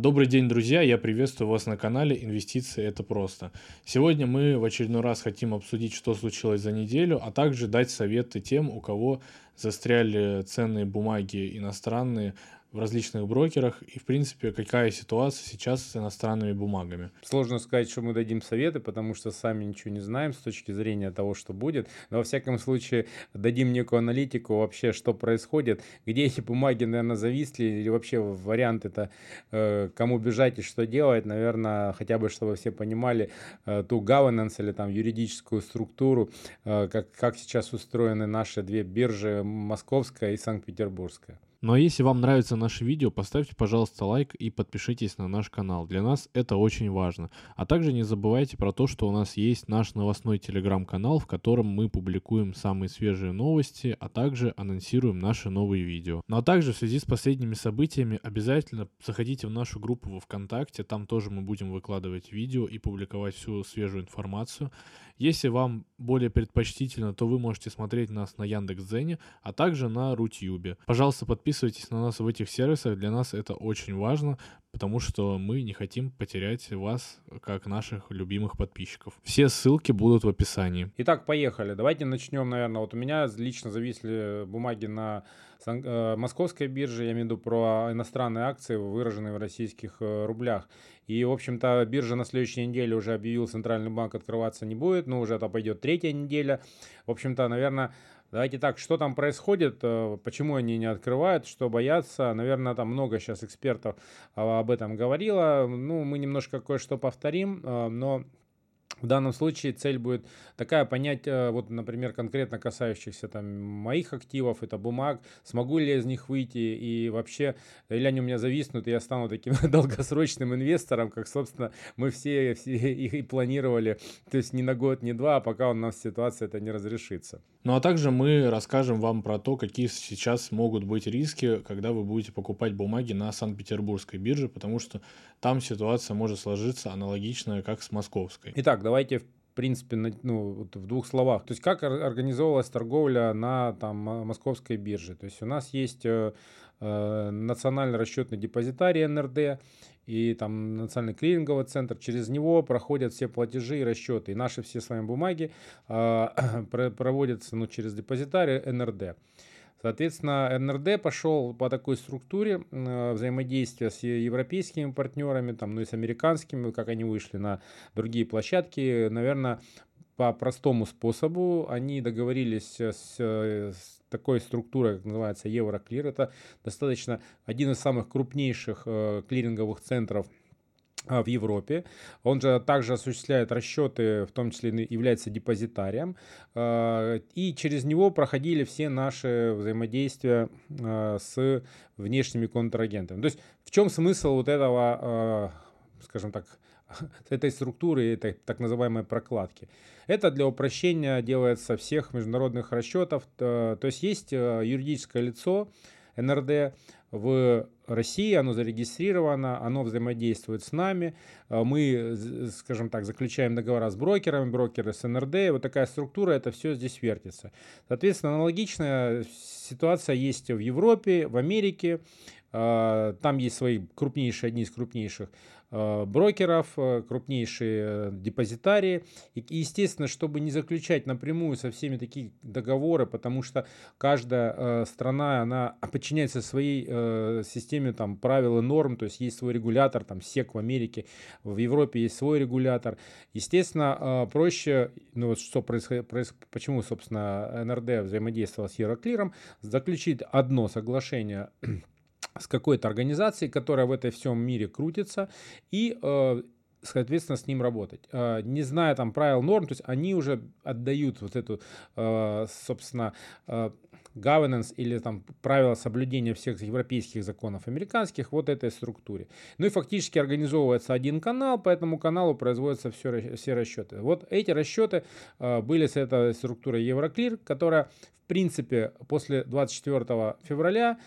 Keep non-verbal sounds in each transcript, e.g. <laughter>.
Добрый день, друзья! Я приветствую вас на канале «Инвестиции – это просто». Сегодня мы в очередной раз хотим обсудить, что случилось за неделю, а также дать советы тем, у кого застряли ценные бумаги иностранные в различных брокерах и, в принципе, какая ситуация сейчас с иностранными бумагами. Сложно сказать, что мы дадим советы, потому что сами ничего не знаем с точки зрения того, что будет. Но, во всяком случае, дадим некую аналитику вообще, что происходит, где эти бумаги, наверное, зависли, или вообще вариант это, э, кому бежать и что делать, наверное, хотя бы, чтобы все понимали э, ту governance или там юридическую структуру, э, как, как сейчас устроены наши две биржи, московская и санкт-петербургская. Ну а если вам нравится наше видео, поставьте, пожалуйста, лайк и подпишитесь на наш канал. Для нас это очень важно. А также не забывайте про то, что у нас есть наш новостной телеграм-канал, в котором мы публикуем самые свежие новости, а также анонсируем наши новые видео. Ну а также в связи с последними событиями обязательно заходите в нашу группу во ВКонтакте, там тоже мы будем выкладывать видео и публиковать всю свежую информацию. Если вам более предпочтительно, то вы можете смотреть нас на Яндекс.Дзене, а также на Рутюбе. Пожалуйста, подписывайтесь на нас в этих сервисах, для нас это очень важно, потому что мы не хотим потерять вас, как наших любимых подписчиков. Все ссылки будут в описании. Итак, поехали. Давайте начнем, наверное. Вот у меня лично зависли бумаги на э, московской бирже, я имею в виду про иностранные акции, выраженные в российских э, рублях. И, в общем-то, биржа на следующей неделе уже объявил, Центральный банк открываться не будет, но уже это пойдет третья неделя. В общем-то, наверное, Давайте так, что там происходит, э, почему они не открывают, что боятся. Наверное, там много сейчас экспертов а, об этом говорило. Ну, мы немножко кое-что повторим, э, но в данном случае цель будет такая понять, э, вот, например, конкретно касающихся там моих активов, это бумаг, смогу ли я из них выйти и вообще, или они у меня зависнут, и я стану таким <laughs> долгосрочным инвестором, как, собственно, мы все, все их и планировали, то есть не на год, не два, а пока у нас ситуация это не разрешится. Ну а также мы расскажем вам про то, какие сейчас могут быть риски, когда вы будете покупать бумаги на Санкт-Петербургской бирже, потому что там ситуация может сложиться аналогичная, как с московской. Итак, давайте в принципе, ну, вот в двух словах. То есть, как организовывалась торговля на там, московской бирже? То есть, у нас есть э, э национальный расчетный депозитарий НРД, и там национальный клиринговый центр, через него проходят все платежи и расчеты. И наши все с вами бумаги э, <clears throat> проводятся ну, через депозитарий НРД. Соответственно, НРД пошел по такой структуре э, взаимодействия с европейскими партнерами, там, ну и с американскими, как они вышли на другие площадки. Наверное, по простому способу они договорились с, с такой структурой, как называется Евроклир. Это достаточно один из самых крупнейших э, клиринговых центров в Европе. Он же также осуществляет расчеты, в том числе является депозитарием. А, и через него проходили все наши взаимодействия а, с внешними контрагентами. То есть в чем смысл вот этого, скажем так, <laughs> этой структуры, этой так называемой прокладки. Это для упрощения делается всех международных расчетов. То есть есть юридическое лицо, НРД в России, оно зарегистрировано, оно взаимодействует с нами. А мы, скажем так, заключаем договора с брокерами, брокеры с НРД. Вот такая структура, это все здесь вертится. Соответственно, аналогичная ситуация есть в Европе, в Америке. А, там есть свои крупнейшие, одни из крупнейших брокеров, а, крупнейшие депозитарии. И, естественно, чтобы не заключать напрямую со всеми такие договоры, потому что каждая страна, она <clears throat> подчиняется своей системе там, правил и норм, то есть есть свой регулятор, там СЕК в Америке, в Европе есть свой регулятор. Естественно, проще, ну вот что происходит, почему, собственно, НРД взаимодействовал с Евроклиром, заключить одно соглашение <clears throat> с какой-то организацией, которая в этой всем мире крутится, и э, соответственно, с ним работать. Э, не зная там правил, норм, то есть они уже отдают вот эту, э, собственно, governance или там правила соблюдения всех европейских законов, американских, вот этой структуре. Ну и фактически организовывается один канал, по этому каналу производятся все, все расчеты. Вот эти расчеты были с этой структурой Евроклир, которая в принципе после 24 февраля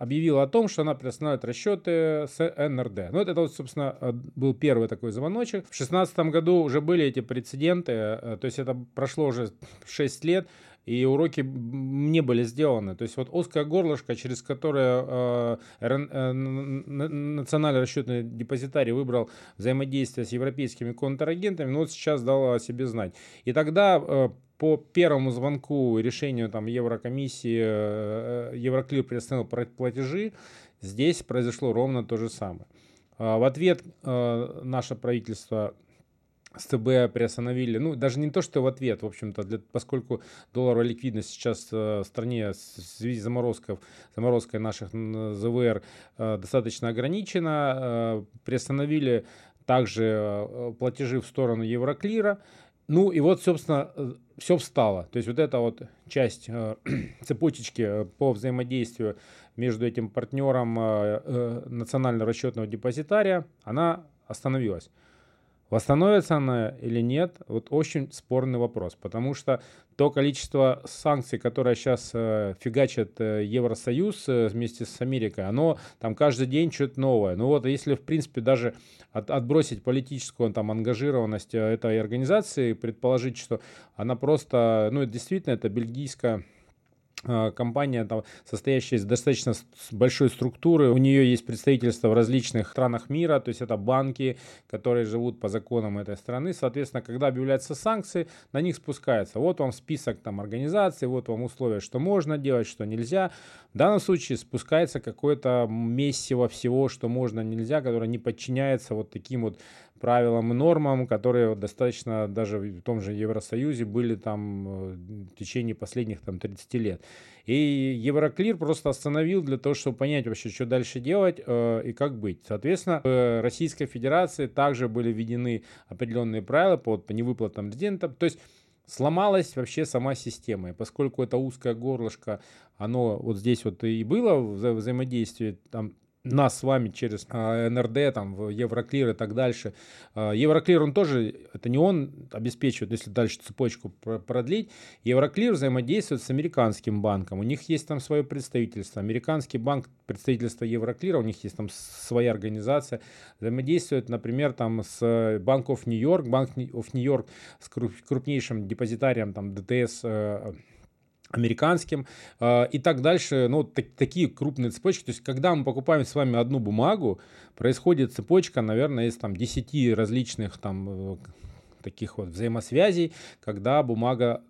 объявила о том, что она приостанавливает расчеты с НРД. Ну, это, вот, собственно, э, был первый такой звоночек. В 2016 году уже были эти прецеденты, э, то есть это прошло уже 6 лет, и уроки не были сделаны. То есть вот узкое горлышко, через которое э, э, национальный расчетный депозитарий выбрал взаимодействие с европейскими контрагентами, ну вот сейчас дало о себе знать. И тогда э, по первому звонку решению там Еврокомиссии э, Евроклир приостановил платежи, здесь произошло ровно то же самое. А, в ответ э, наше правительство с ТБ приостановили, ну, даже не то, что в ответ, в общем-то, для, поскольку долларовая ликвидность сейчас э, в стране в связи с заморозкой, заморозкой наших ЗВР э, достаточно ограничена, э, приостановили также платежи в сторону Евроклира, ну и вот, собственно, все встало. То есть вот эта вот часть э, <clears throat> цепочечки по взаимодействию между этим партнером э, э, национального расчетного депозитария, она остановилась. Восстановится она или нет, вот очень спорный вопрос, потому что то количество санкций, которое сейчас э, фигачит э, Евросоюз э, вместе с Америкой, оно там каждый день что-то новое. Ну вот если в принципе даже от, отбросить политическую там ангажированность этой организации, предположить, что она просто, ну действительно это бельгийская компания, там, состоящая из достаточно большой структуры. У нее есть представительство в различных странах мира, то есть это банки, которые живут по законам этой страны. Соответственно, когда объявляются санкции, на них спускается. Вот вам список там, организаций, вот вам условия, что можно делать, что нельзя. В данном случае спускается какое-то месиво всего, что можно, нельзя, которое не подчиняется вот таким вот правилам и нормам, которые достаточно даже в том же Евросоюзе были там э, в течение последних там 30 лет. И Евроклир просто остановил для того, чтобы понять вообще, что дальше делать э, и как быть. Соответственно, в Российской Федерации также были введены определенные правила по, по невыплатам резидентам. То есть сломалась вообще сама система. И поскольку это узкое горлышко, оно вот здесь вот и было в взаимодействии, там нас с вами через а, НРД, там, в Евроклир и так дальше. А, Евроклир, он тоже, это не он обеспечивает, если дальше цепочку продлить. Евроклир взаимодействует с американским банком. У них есть там свое представительство. Американский банк, представительство Евроклира, у них есть там своя организация. Взаимодействует, например, там с New York, Bank of New York с крупнейшим депозитарием там ДТС э, американским э, и так дальше. Ну, так, такие крупные цепочки. То есть, когда мы покупаем с вами одну бумагу, происходит цепочка, наверное, из там 10 различных там э, таких вот взаимосвязей, когда бумага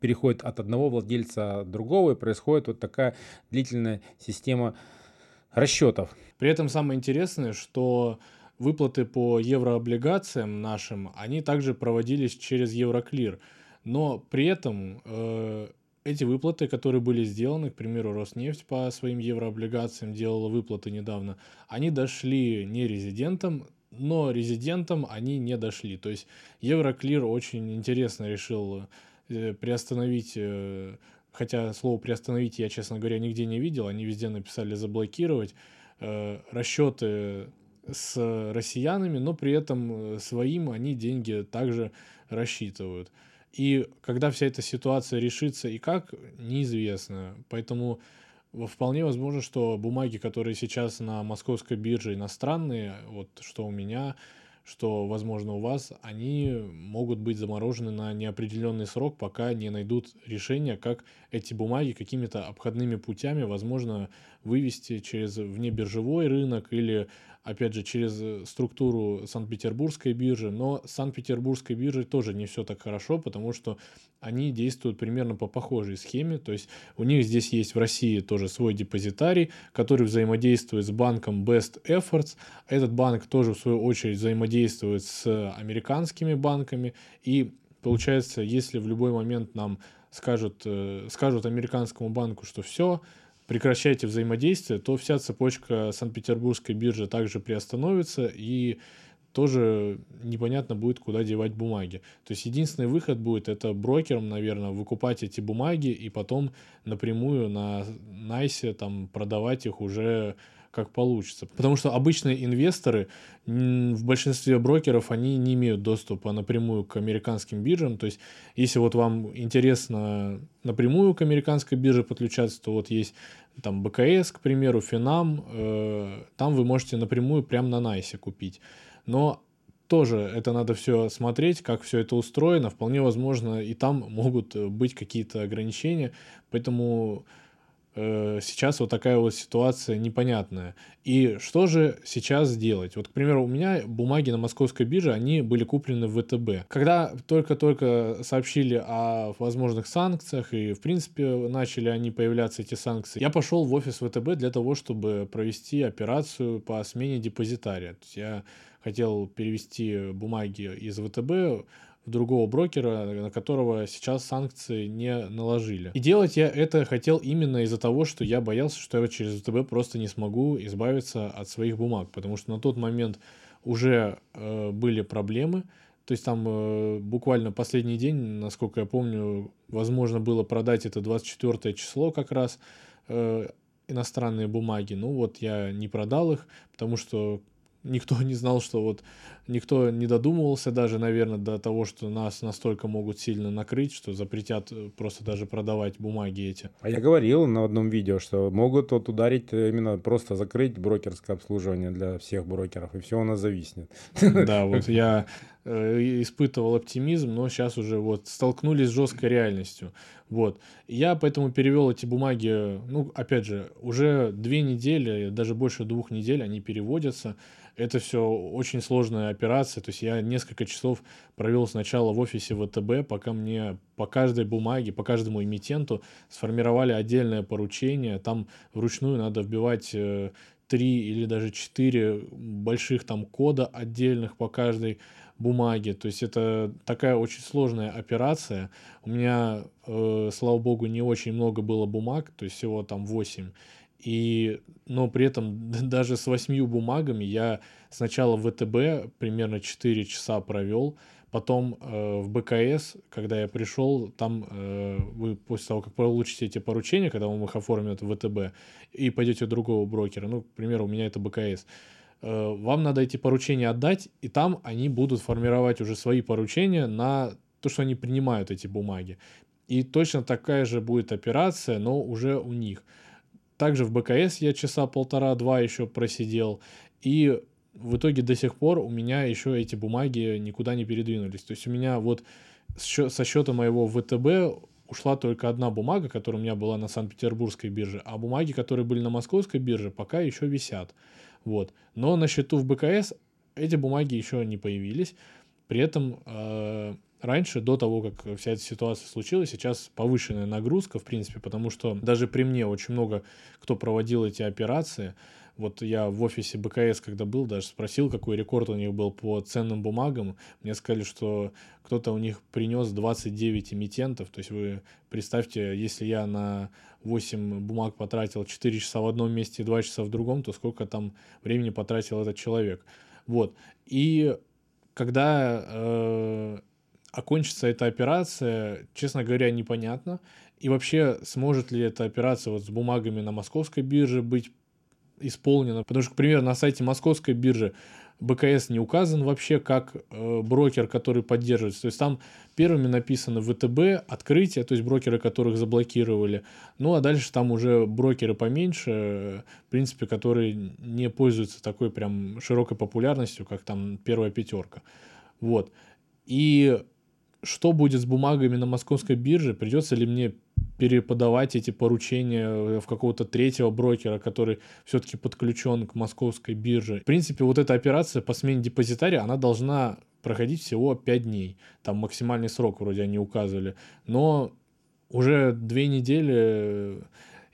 переходит от одного владельца другого, и происходит вот такая длительная система расчетов. При этом самое интересное, что выплаты по еврооблигациям нашим, они также проводились через Евроклир. Но при этом э, эти выплаты, которые были сделаны, к примеру, Роснефть по своим еврооблигациям делала выплаты недавно, они дошли не резидентам, но резидентам они не дошли. То есть Евроклир очень интересно решил э, приостановить, э, хотя слово приостановить я, честно говоря, нигде не видел, они везде написали заблокировать э, расчеты с россиянами, но при этом своим они деньги также рассчитывают. И когда вся эта ситуация решится и как, неизвестно. Поэтому вполне возможно, что бумаги, которые сейчас на московской бирже иностранные, вот что у меня, что, возможно, у вас, они могут быть заморожены на неопределенный срок, пока не найдут решения, как эти бумаги какими-то обходными путями, возможно, вывести через внебиржевой рынок или опять же, через э, структуру Санкт-Петербургской биржи, но с Санкт-Петербургской биржей тоже не все так хорошо, потому что они действуют примерно по похожей схеме, то есть у них здесь есть в России тоже свой депозитарий, который взаимодействует с банком Best Efforts, этот банк тоже в свою очередь взаимодействует с американскими банками, и получается, если в любой момент нам скажут, э, скажут американскому банку, что все, прекращаете взаимодействие, то вся цепочка Санкт-Петербургской биржи также приостановится и тоже непонятно будет, куда девать бумаги. То есть единственный выход будет это брокерам, наверное, выкупать эти бумаги и потом напрямую на Найсе там продавать их уже как получится. Потому что обычные инвесторы в большинстве брокеров, они не имеют доступа напрямую к американским биржам. То есть, если вот вам интересно напрямую к американской бирже подключаться, то вот есть там БКС, к примеру, Финам, э, там вы можете напрямую прямо на Найсе купить. Но тоже это надо все смотреть, как все это устроено. Вполне возможно, и там могут быть какие-то ограничения. Поэтому Э, сейчас вот такая вот ситуация непонятная. И что же сейчас делать? Вот, к примеру, у меня бумаги на московской бирже, они были куплены в ВТБ. Когда только-только сообщили о возможных санкциях, и, в принципе, начали они появляться, эти санкции, я пошел в офис ВТБ для того, чтобы провести операцию по смене депозитария. То есть я хотел перевести бумаги из ВТБ другого брокера, на которого сейчас санкции не наложили. И делать я это хотел именно из-за того, что я боялся, что я через ВТБ просто не смогу избавиться от своих бумаг, потому что на тот момент уже э, были проблемы, то есть там э, буквально последний день, насколько я помню, возможно было продать это 24 число как раз э, иностранные бумаги. Ну вот я не продал их, потому что никто не знал, что вот никто не додумывался даже, наверное, до того, что нас настолько могут сильно накрыть, что запретят э, просто даже продавать бумаги эти. А я говорил на одном видео, что могут вот ударить э, именно просто закрыть брокерское обслуживание для всех брокеров, и все у нас зависнет. Да, <laughs> вот я э, испытывал оптимизм, но сейчас уже вот столкнулись с жесткой реальностью. Вот. Я поэтому перевел эти бумаги, ну, опять же, уже две недели, даже больше двух недель они переводятся. Это все очень сложная операция. То есть я несколько часов провел сначала в офисе ВТБ, пока мне по каждой бумаге, по каждому эмитенту сформировали отдельное поручение. Там вручную надо вбивать э, три или даже четыре больших там кода отдельных по каждой бумаге. То есть это такая очень сложная операция. У меня, э, слава богу, не очень много было бумаг, то есть всего там 8. И, но при этом даже с восьмью бумагами я сначала в ВТБ примерно 4 часа провел, потом э, в БКС, когда я пришел, там э, вы после того, как получите эти поручения, когда вам их оформят в ВТБ, и пойдете у другого брокера, ну, к примеру, у меня это БКС, э, вам надо эти поручения отдать, и там они будут формировать уже свои поручения на то, что они принимают эти бумаги. И точно такая же будет операция, но уже у них. Также в БКС я часа полтора-два еще просидел. И в итоге до сих пор у меня еще эти бумаги никуда не передвинулись. То есть у меня вот со счета моего ВТБ ушла только одна бумага, которая у меня была на Санкт-Петербургской бирже, а бумаги, которые были на московской бирже, пока еще висят. Вот. Но на счету в БКС эти бумаги еще не появились. При этом э, раньше, до того, как вся эта ситуация случилась, сейчас повышенная нагрузка, в принципе, потому что даже при мне очень много кто проводил эти операции. Вот я в офисе БКС, когда был, даже спросил, какой рекорд у них был по ценным бумагам. Мне сказали, что кто-то у них принес 29 эмитентов. То есть вы представьте, если я на 8 бумаг потратил 4 часа в одном месте и 2 часа в другом, то сколько там времени потратил этот человек. Вот. И когда э, окончится эта операция, честно говоря, непонятно. И вообще, сможет ли эта операция вот с бумагами на московской бирже быть исполнена? Потому что, к примеру, на сайте московской биржи БКС не указан вообще как э, брокер, который поддерживается. То есть там первыми написано ВТБ, открытие, то есть брокеры, которых заблокировали. Ну а дальше там уже брокеры поменьше, в принципе, которые не пользуются такой прям широкой популярностью, как там первая пятерка. Вот. И что будет с бумагами на московской бирже, придется ли мне переподавать эти поручения в какого-то третьего брокера, который все-таки подключен к московской бирже. В принципе, вот эта операция по смене депозитария, она должна проходить всего 5 дней. Там максимальный срок вроде они указывали. Но уже две недели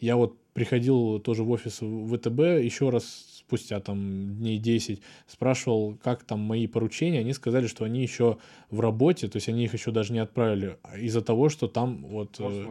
я вот приходил тоже в офис ВТБ еще раз спустя там дней 10, спрашивал, как там мои поручения, они сказали, что они еще в работе, то есть они их еще даже не отправили, а из-за того, что там вот... Э,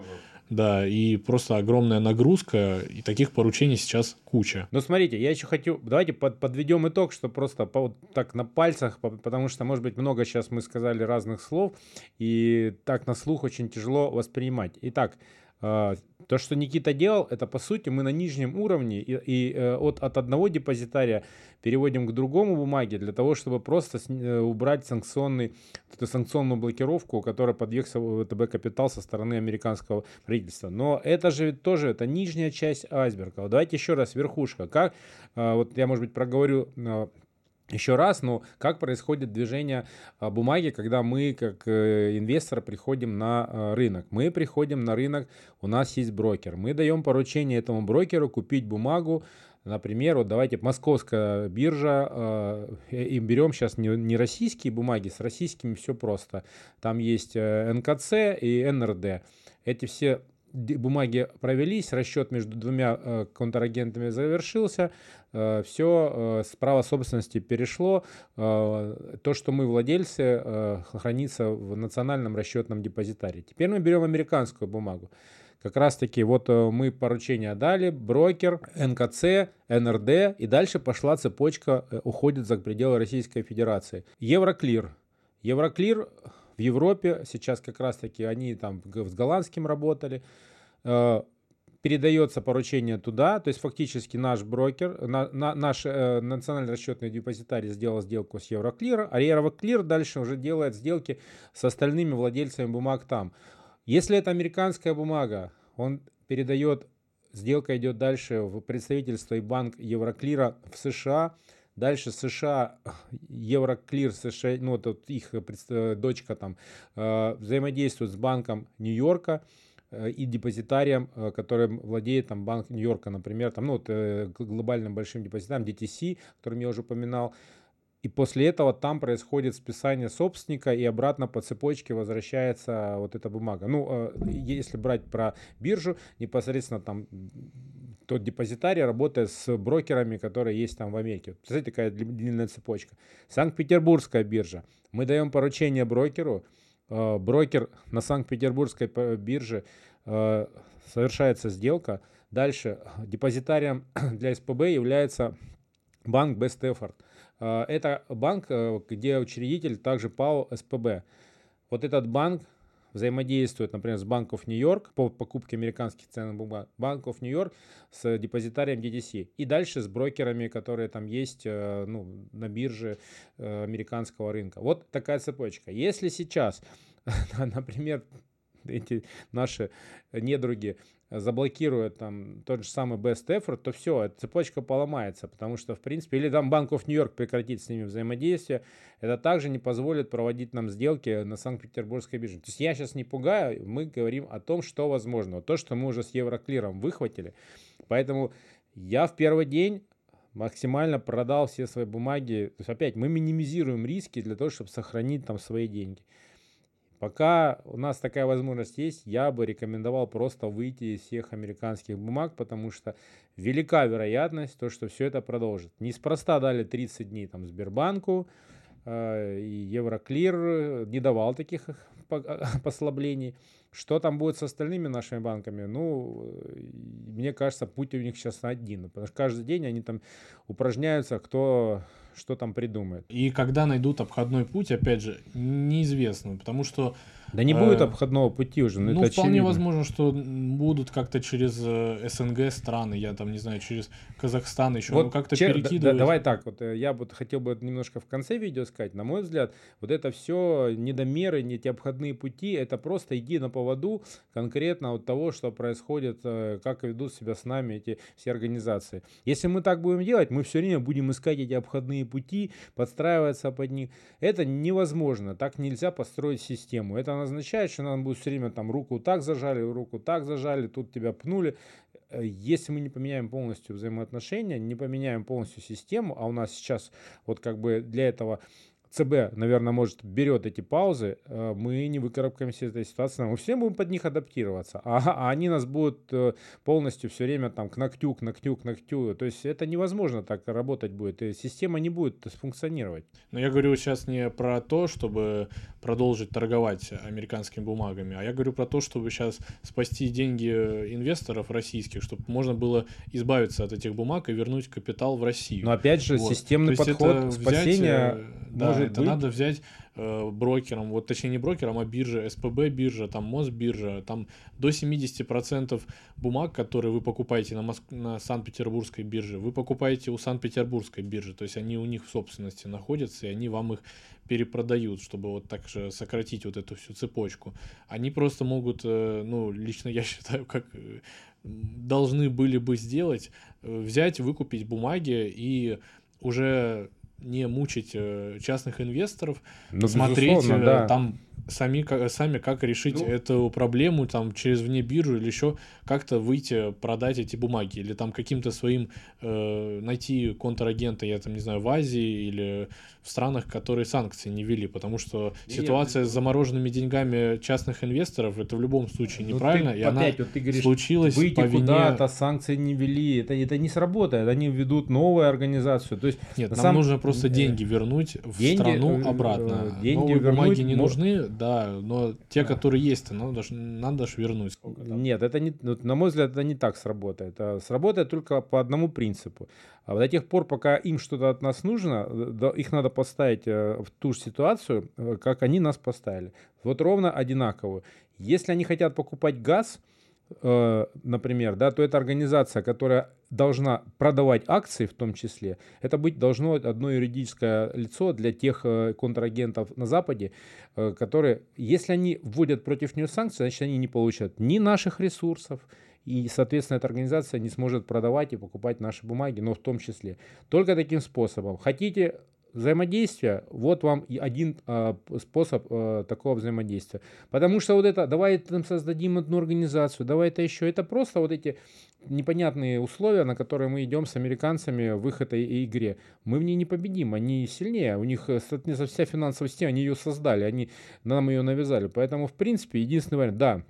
да, и просто огромная нагрузка, и таких поручений сейчас куча. Ну, смотрите, я еще хочу... Давайте под, подведем итог, что просто по, вот так на пальцах, потому что, может быть, много сейчас мы сказали разных слов, и так на слух очень тяжело воспринимать. Итак, то, что Никита делал, это по сути мы на нижнем уровне и, и э, от, от одного депозитария переводим к другому бумаге для того, чтобы просто э, убрать санкционный, эту санкционную блокировку, которая подвергся ВТБ капитал со стороны американского правительства. Но это же тоже это нижняя часть айсберга. Давайте еще раз верхушка. Как, а, вот я, может быть, проговорю а, еще раз, ну, как происходит движение а, бумаги, когда мы, как э, инвестор, приходим на а, рынок? Мы приходим на рынок, у нас есть брокер. Мы даем поручение этому брокеру купить бумагу, Например, вот давайте московская биржа, э, им берем сейчас не, не российские бумаги, с российскими все просто. Там есть э, НКЦ и НРД. Эти все бумаги провелись, расчет между двумя э, контрагентами завершился, э, все э, с права собственности перешло, э, то, что мы владельцы, э, хранится в национальном расчетном депозитарии. Теперь мы берем американскую бумагу. Как раз таки вот э, мы поручение дали, брокер, НКЦ, НРД, и дальше пошла цепочка, э, уходит за пределы Российской Федерации. Евроклир. Евроклир в Европе, сейчас как раз таки они там с голландским работали, э, передается поручение туда, то есть фактически наш брокер, на, на, наш э, национальный расчетный депозитарий сделал сделку с Евроклир, а Евроклир дальше уже делает сделки с остальными владельцами бумаг там. Если это американская бумага, он передает, сделка идет дальше в представительство и банк Евроклира в США, Дальше США, Евроклир, США, ну, вот их дочка там, э, взаимодействует с банком Нью-Йорка. э, и депозитарием, э, которым владеет там банк Нью-Йорка, например, там, ну, вот, глобальным большим депозитарем DTC, которым я уже упоминал. И после этого там происходит списание собственника, и обратно по цепочке возвращается вот эта бумага. Ну, если брать про биржу, непосредственно там тот депозитарий работает с брокерами, которые есть там в Америке. Представляете, такая длинная цепочка. Санкт-Петербургская биржа. Мы даем поручение брокеру. Э, брокер на Санкт-Петербургской бирже э, совершается сделка. Дальше депозитарием <clears throat> для СПБ является банк. Э, это банк, где учредитель также ПАО СПБ. Вот этот банк взаимодействует, например, с Банков Нью-Йорк по покупке американских ценных бумаг, Банков Нью-Йорк с депозитарием DTC. И дальше с брокерами, которые там есть э, ну, на бирже э, американского рынка. Вот такая цепочка. Если сейчас, <laughs> например, эти наши недруги заблокируют там тот же самый Best Effort, то все, эта цепочка поломается, потому что, в принципе, или там Банк of Нью-Йорк прекратит с ними взаимодействие, это также не позволит проводить нам сделки на Санкт-Петербургской бирже. То есть я сейчас не пугаю, мы говорим о том, что возможно, то, что мы уже с Евроклиром выхватили, поэтому я в первый день максимально продал все свои бумаги. То есть опять мы минимизируем риски для того, чтобы сохранить там свои деньги. Пока у нас такая возможность есть, я бы рекомендовал просто выйти из всех американских бумаг, потому что велика вероятность, то, что все это продолжит. Неспроста дали 30 дней там Сбербанку, э, и Евроклир не давал таких <laughs> послаблений. Что там будет с остальными нашими банками? Ну, мне кажется, путь у них сейчас один. Потому что каждый день они там упражняются, кто что там придумает. И когда найдут обходной путь, опять же, неизвестно, потому что да не будет э, обходного пути уже. Ну, ну это вполне очевидно. возможно, что будут как-то через э, СНГ страны, я там не знаю, через Казахстан еще, вот ну, как-то чер... перекидывать. Да, давай так, вот э, я вот хотел бы немножко в конце видео сказать. На мой взгляд, вот это все недомеры, не эти обходные пути, это просто иди на поводу конкретно от того, что происходит, как ведут себя с нами эти все организации. Если мы так будем делать, мы все время будем искать эти обходные пути, подстраиваться под них. Это невозможно, так нельзя построить систему. Это означает, что нам будет все время там руку так зажали, руку так зажали, тут тебя пнули. Э, если мы не поменяем полностью взаимоотношения, не поменяем полностью систему, а у нас сейчас вот как бы для этого ЦБ, наверное, может, берет эти паузы, э, мы не выкарабкаемся из этой ситуации, мы все будем под них адаптироваться, а, а они нас будут э, полностью все время там к ногтю, к ногтю, к ногтю, то есть это невозможно так работать будет, и система не будет функционировать. Но я говорю сейчас не про то, чтобы продолжить торговать американскими бумагами, а я говорю про то, чтобы сейчас спасти деньги инвесторов российских, чтобы можно было избавиться от этих бумаг и вернуть капитал в Россию. Но опять же, вот. системный подход спасения взять, э, да, может это быть... надо взять э, брокером, вот точнее не брокером, а биржа, СПБ биржа, там Мосбиржа, там до 70% бумаг, которые вы покупаете на, Моск... на Санкт-Петербургской бирже, вы покупаете у Санкт-Петербургской биржи, то есть они у них в собственности находятся, и они вам их перепродают, чтобы вот так же сократить вот эту всю цепочку. Они просто могут, э, ну, лично я <laughs> считаю, как э, должны были бы сделать, э, взять, выкупить бумаги и уже не мучить э, частных инвесторов, Ну, смотреть э, да. там сами, сами как решить Ну. эту проблему там через вне биржу или еще как-то выйти продать эти бумаги или там каким-то своим э, найти контрагента я там не знаю в Азии или в странах, которые санкции не ввели, потому что Не, ситуация с замороженными деньгами частных инвесторов это в любом случае Ну, неправильно ты и она опять вот ты говоришь, случилась выйти по вине куда-то, санкции не ввели, это, это не сработает, они введут новую организацию. То есть Нет, на нам самом- нужно просто э, деньги вернуть в деньги, страну э, обратно. э, деньги Новые вернуть бумаги не нужны, да, но те, которые есть, надо ж, надо ж вернуть. Нет, это не, ну, на мой взгляд, это не так сработает. А Сработает только по одному принципу. А до тех пор, пока им что-то от нас нужно, да, их надо поставить э, в ту же ситуацию, э, как они нас поставили. Вот ровно одинаковую. Если они хотят покупать газ, например, да, то это организация, которая должна продавать акции в том числе. Это быть должно одно юридическое лицо для тех э, контрагентов на Западе, э, которые, если они вводят против нее санкции, значит они не получат ни наших ресурсов, и, соответственно, эта организация не сможет продавать и покупать наши бумаги, но в том числе. Только таким способом. Хотите взаимодействия, вот вам и один а, способ а, такого взаимодействия. Потому что вот это, давай там создадим одну организацию, давай это еще, это просто вот эти непонятные условия, на которые мы идем с американцами в их этой игре. Мы в ней не победим, они сильнее, у них э, вся финансовая система, они ее создали, они нам ее навязали. Поэтому, в принципе, единственный вариант, да,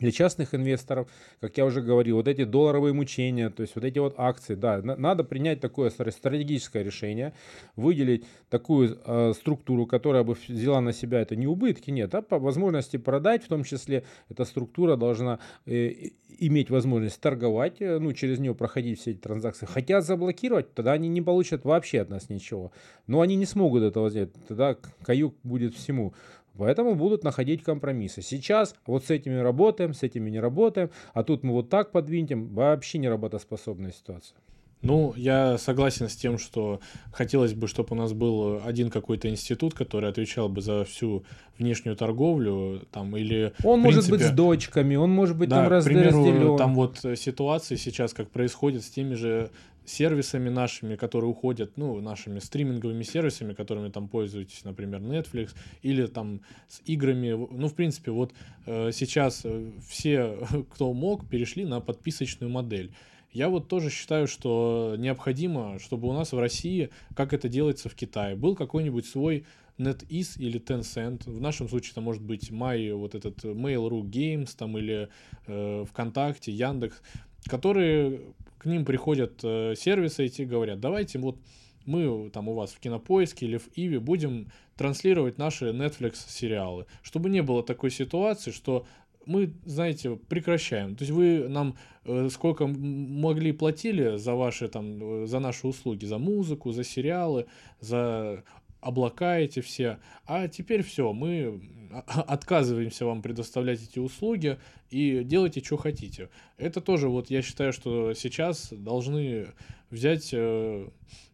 для частных инвесторов, как я уже говорил, вот эти долларовые мучения, то есть вот эти вот акции, да, на- надо принять такое стра- стратегическое решение, выделить такую э, структуру, которая бы взяла на себя это не убытки, нет, а по возможности продать, в том числе эта структура должна э, иметь возможность торговать, э, ну, через нее проходить все эти транзакции. Хотят заблокировать, тогда они не получат вообще от нас ничего. Но они не смогут этого сделать, тогда каюк будет всему. Поэтому будут находить компромиссы. Сейчас вот с этими работаем, с этими не работаем, а тут мы вот так подвинем. Вообще не работоспособная ситуация. Ну, я согласен с тем, что хотелось бы, чтобы у нас был один какой-то институт, который отвечал бы за всю внешнюю торговлю, там, или... Он может быть принципе, с дочками, он может быть Да, там раз- примеру, разделен. там вот ситуации сейчас, как происходит с теми же сервисами нашими, которые уходят, ну, нашими стриминговыми сервисами, которыми там пользуетесь, например, Netflix, или там с играми. Ну, в принципе, вот э, сейчас э, все, <laughs> кто мог, перешли на подписочную модель. Я вот тоже считаю, что необходимо, чтобы у нас в России, как это делается в Китае, был какой-нибудь свой NetEase или Tencent. В нашем случае это может быть My, вот этот Mail.ru Games там или э, ВКонтакте, Яндекс, которые к ним приходят э, сервисы эти говорят, давайте вот мы там у вас в Кинопоиске или в Иви будем транслировать наши Netflix сериалы, чтобы не было такой ситуации, что мы, знаете, прекращаем. То есть вы нам э, сколько могли платили за ваши там, э, за наши услуги, за музыку, за сериалы, за облака эти все, а теперь все, мы <laughs> отказываемся вам предоставлять эти услуги и делайте, что хотите. Это тоже вот я считаю, что сейчас должны взять э,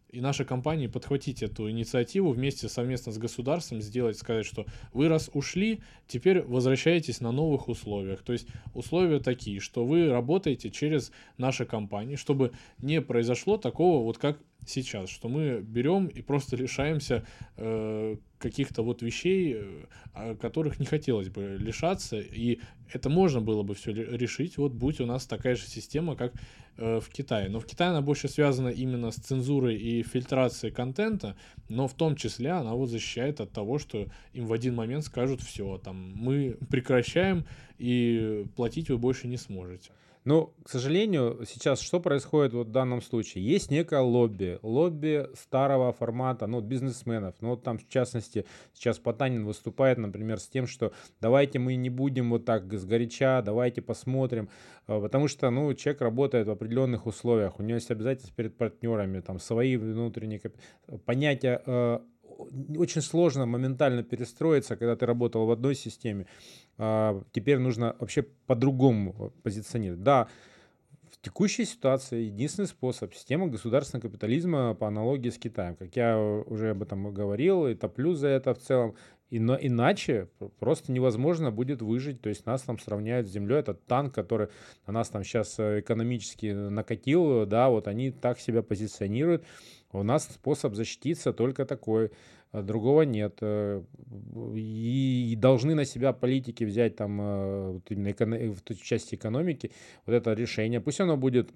и наши компании подхватить эту инициативу вместе совместно с государством, сделать, сказать, что вы раз ушли, теперь возвращаетесь на новых условиях. То есть условия такие, что вы работаете через наши компании, чтобы не произошло такого, вот как сейчас, что мы берем и просто лишаемся э, каких-то вот вещей, э, которых не хотелось бы лишаться, и это можно было бы все решить, вот будь у нас такая же система, как э, в Китае. Но в Китае она больше связана именно с цензурой и фильтрацией контента, но в том числе она вот защищает от того, что им в один момент скажут, все, там, мы прекращаем, и платить вы больше не сможете. Но, к сожалению, сейчас что происходит вот в данном случае? Есть некое лобби, лобби старого формата, ну, бизнесменов. Ну, вот там, в частности, сейчас Потанин выступает, например, с тем, что давайте мы не будем вот так сгоряча, давайте посмотрим, А, потому что, ну, человек работает в определенных условиях, у него есть обязательства перед партнерами, там, свои внутренние понятия, э, очень сложно моментально перестроиться, когда ты работал в одной системе, а, теперь нужно вообще по-другому позиционировать. Да, в текущей ситуации единственный способ – система государственного капитализма по аналогии с Китаем. Как я уже об этом говорил, и топлю за это в целом. И, но иначе просто невозможно будет выжить. То есть нас там сравняют с землей. Этот танк, который на нас там сейчас экономически накатил, да, вот они так себя позиционируют. У нас способ защититься только такой, а другого нет. Э, и должны на себя политики взять там э, вот именно эко- в той части экономики вот это решение. Пусть оно будет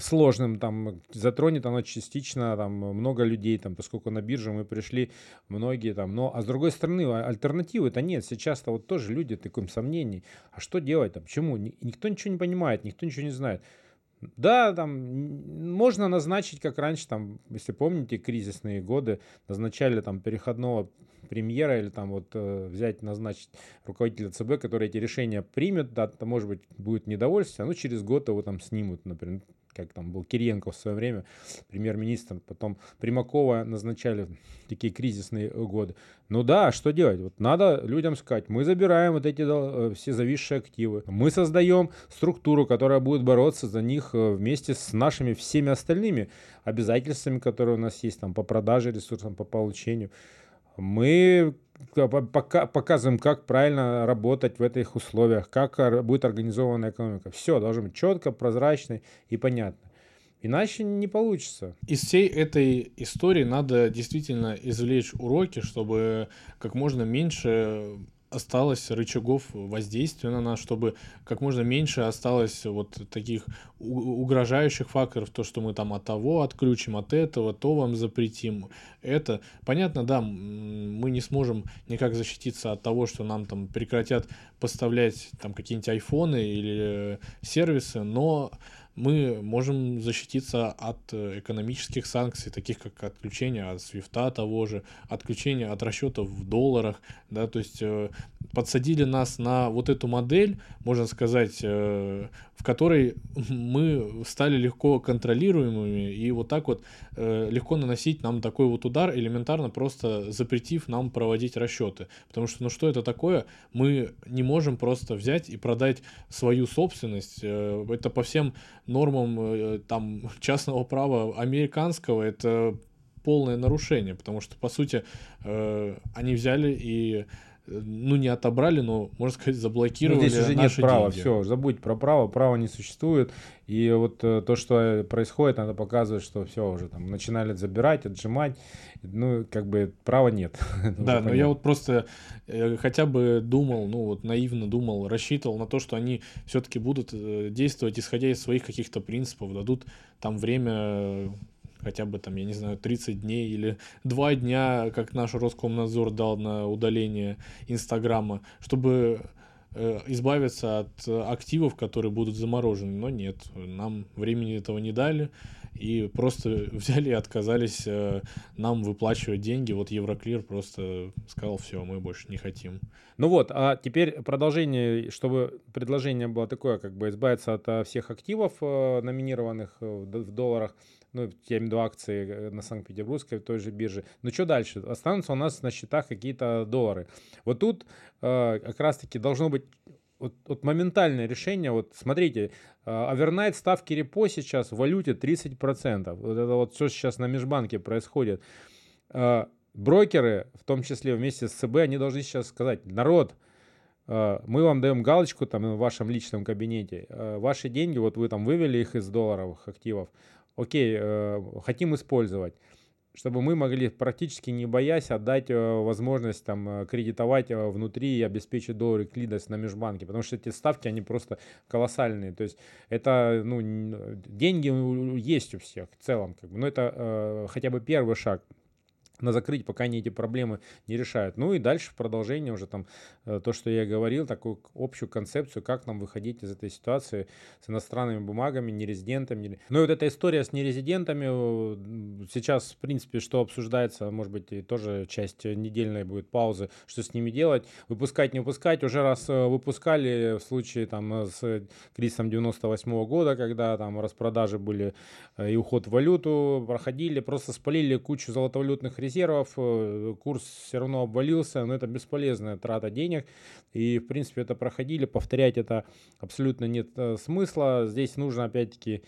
сложным, там, затронет оно частично, там, много людей, там, поскольку на бирже мы пришли, многие, там, но, а с другой стороны, а, альтернативы-то нет, сейчас-то вот тоже люди в таком сомнении, а что делать, там, почему, никто ничего не понимает, никто ничего не знает. Да, там можно назначить, как раньше, там, если помните, кризисные годы, назначали там переходного премьера или там вот э, взять, назначить руководителя ЦБ, который эти решения примет, да, то, может быть, будет недовольствие, но через год его там снимут, например как там был Кириенко в свое время, премьер-министр, потом Примакова назначали такие кризисные годы. Ну да, что делать? Вот надо людям сказать, мы забираем вот эти э, все зависшие активы, мы создаем структуру, которая будет бороться за них э, вместе с нашими всеми остальными обязательствами, которые у нас есть там по продаже ресурсов, по получению. Мы показываем, как правильно работать в этих условиях, как будет организована экономика. Все должно быть четко, прозрачно и понятно. Иначе не получится. Из всей этой истории надо действительно извлечь уроки, чтобы как можно меньше осталось рычагов воздействия на нас, чтобы как можно меньше осталось вот таких угрожающих факторов, то, что мы там от того отключим, от этого, то вам запретим. Это, понятно, да, мы не сможем никак защититься от того, что нам там прекратят поставлять там какие-нибудь айфоны или сервисы, но мы можем защититься от э, экономических санкций, таких как отключение от свифта того же, отключение от расчетов в долларах, да, то есть э, подсадили нас на вот эту модель, можно сказать, э, в которой мы стали легко контролируемыми и вот так вот легко наносить нам такой вот удар, элементарно просто запретив нам проводить расчеты. Потому что, ну что это такое? Мы не можем просто взять и продать свою собственность. Это по всем нормам э, там <laughs> частного права американского это полное нарушение, потому что по сути э, они взяли и э, ну не отобрали, но можно сказать заблокировали. Ну, здесь уже нет права, деньги. все, забудь про право, право не существует. И вот то, что происходит, надо показывать, что все уже там начинали забирать, отжимать, ну как бы права нет. <laughs> Да, но я вот просто хотя бы думал, ну вот наивно думал, рассчитывал на то, что они все-таки будут э, действовать исходя из своих каких-то принципов, дадут там время хотя бы там, я не знаю, 30 дней или 2 дня, как наш Роскомнадзор дал на удаление Инстаграма, чтобы э, избавиться от активов, которые будут заморожены. Но нет, нам времени этого не дали и просто <laughs> взяли и отказались э, нам выплачивать деньги. Вот Евроклир просто сказал, все, мы больше не хотим. Ну вот, а теперь продолжение, чтобы предложение было такое, как бы избавиться от э, всех активов, э, номинированных в долларах, ну, я имею в виду акции на Санкт-Петербургской, той же бирже. Ну, что дальше? Останутся у нас на счетах какие-то доллары. Вот тут э, как раз-таки должно быть вот, вот моментальное решение, вот смотрите, овернайт ставки репо сейчас в валюте 30%. Вот это вот все сейчас на межбанке происходит. А, брокеры, в том числе вместе с ЦБ, они должны сейчас сказать, народ, мы вам даем галочку там в вашем личном кабинете, ваши деньги, вот вы там вывели их из долларовых активов, окей, хотим использовать чтобы мы могли практически не боясь отдать э, возможность там э, кредитовать э, внутри и обеспечить доллар ликвидность на межбанке, потому что эти ставки, они просто колоссальные, то есть это, ну, деньги есть у всех в целом, как бы, но это э, хотя бы первый шаг на закрыть, пока они эти проблемы не решают. Ну и дальше в продолжение уже там э, то, что я говорил, такую общую концепцию, как нам выходить из этой ситуации с иностранными бумагами, нерезидентами. Ну и вот эта история с нерезидентами, сейчас, в принципе, что обсуждается, может быть, и тоже часть недельной будет паузы, что с ними делать, выпускать, не выпускать. Уже раз э, выпускали в случае там с кризисом 98 -го года, когда там распродажи были э, и уход в валюту, проходили, просто спалили кучу золотовалютных резервов, э, курс все равно обвалился, но это бесполезная трата денег. И, в принципе, это проходили, повторять это абсолютно нет э, смысла. Здесь нужно, опять-таки,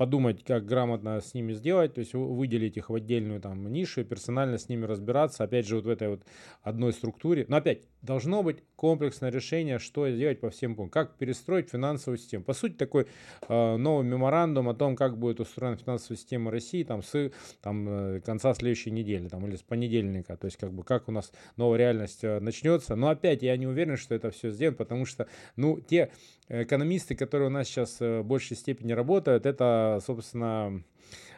подумать, как грамотно с ними сделать, то есть выделить их в отдельную там нишу, персонально с ними разбираться, опять же, вот в этой вот одной структуре. Но опять, должно быть комплексное решение, что сделать по всем пунктам, как перестроить финансовую систему. По сути, такой э, новый меморандум о том, как будет устроена финансовая система России там, с там, э, конца следующей недели там, или с понедельника, то есть как бы как у нас новая реальность э, начнется. Но опять я не уверен, что это все сделано, потому что ну, те экономисты, которые у нас сейчас в большей степени работают, это, собственно,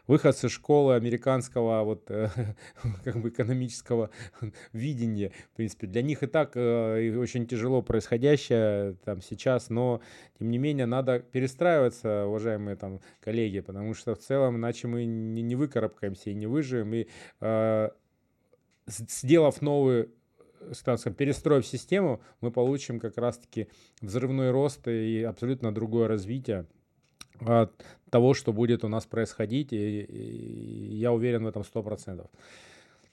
выходцы школы американского вот э, <laughs> как бы экономического <laughs> видения, в принципе, для них и так э, очень тяжело происходящее там сейчас, но тем не менее надо перестраиваться, уважаемые там коллеги, потому что в целом иначе мы не, не выкарабкаемся и не выживем, и э, сделав новый скажем, перестроив систему, мы получим как раз-таки взрывной рост и абсолютно другое развитие от того, что будет у нас происходить, и, и я уверен в этом 100%.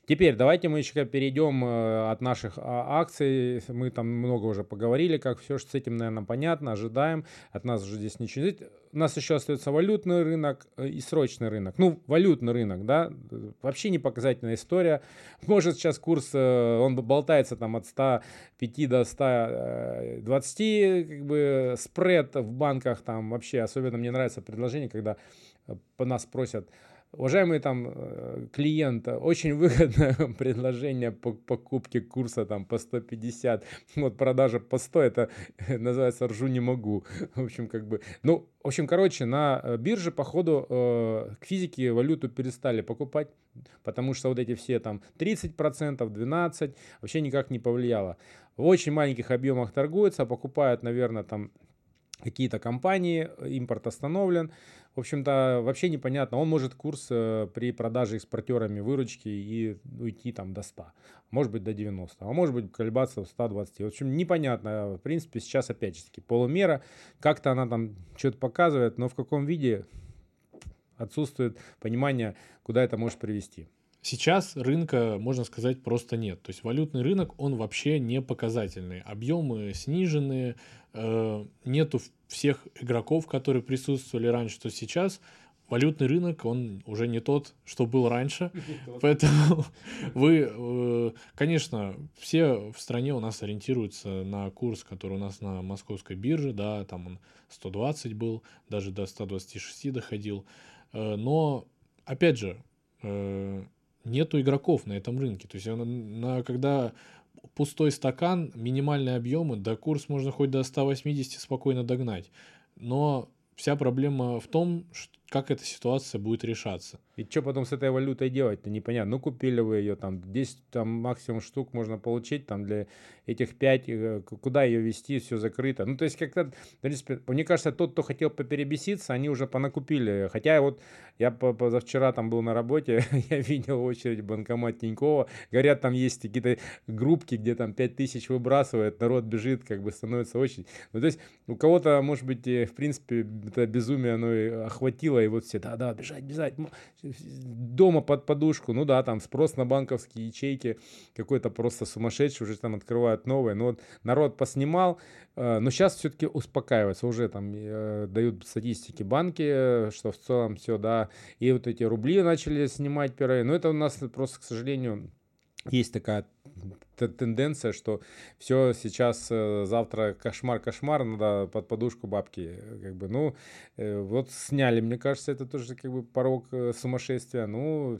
Теперь давайте мы еще перейдем э, от наших а, акций. Мы там много уже поговорили, как все, с этим, наверное, понятно, ожидаем. От нас уже здесь ничего нет. У нас еще остается валютный рынок э, и срочный рынок. Ну, валютный рынок, да, вообще не показательная история. Может, сейчас курс, э, он болтается там от 105 до 120, как бы спред в банках там вообще. Особенно мне нравится предложение, когда нас просят Уважаемый там э, клиент, очень выгодное <laughs> предложение по покупке курса там по 150, вот продажа по 100, это называется «ржу не могу». <laughs> В общем, как бы, ну, в общем, короче, на э, бирже, походу, э, к физике валюту перестали покупать, потому что вот эти все там 30%, 12% вообще никак не повлияло. В очень маленьких объемах торгуются, покупают, наверное, там какие-то компании, импорт остановлен. В общем-то, вообще непонятно. Он может курс э, при продаже экспортерами выручки и уйти там до 100, может быть до 90, а может быть колебаться в 120. В общем, непонятно. В принципе, сейчас опять же таки полумера. Как-то она там что-то показывает, но в каком виде отсутствует понимание, куда это может привести. Сейчас рынка, можно сказать, просто нет. То есть валютный рынок, он вообще не показательный. Объемы снижены, э, нету всех игроков, которые присутствовали раньше, то сейчас валютный рынок, он уже не тот, что был раньше. <laughs> Поэтому <laughs> вы, э, конечно, все в стране у нас ориентируются на курс, который у нас на московской бирже, да, там он 120 был, даже до 126 доходил. Э, но, опять же, нету игроков на этом рынке. То есть, на, когда пустой стакан, минимальные объемы, да курс можно хоть до 180 спокойно догнать. Но вся проблема в том, как эта ситуация будет решаться. И что потом с этой валютой делать-то непонятно. Ну, купили вы ее там, 10 там максимум штук можно получить, там для этих 5, э, куда ее вести, все закрыто. Ну, то есть как-то, в принципе, мне кажется, тот, кто хотел поперебеситься, они уже понакупили. Хотя вот я позавчера там был на работе, <laughs> я видел очередь банкомат Тинькова, говорят, там есть какие-то группки, где там 5 тысяч выбрасывает, народ бежит, как бы становится очень... Ну, то есть у кого-то, может быть, в принципе, это безумие, оно и охватило, и вот все, да-да, бежать, бежать, дома под подушку, ну да, там спрос на банковские ячейки какой-то просто сумасшедший, уже там открывают новые, но вот народ поснимал, э, но сейчас все-таки успокаивается, уже там э, дают статистики банки, что в целом все, да, и вот эти рубли начали снимать пиры, но это у нас просто, к сожалению, есть такая тенденция, что все сейчас э, завтра кошмар-кошмар, надо под подушку бабки. Как бы, ну, э, вот сняли, мне кажется, это тоже как бы порог э, сумасшествия. Ну,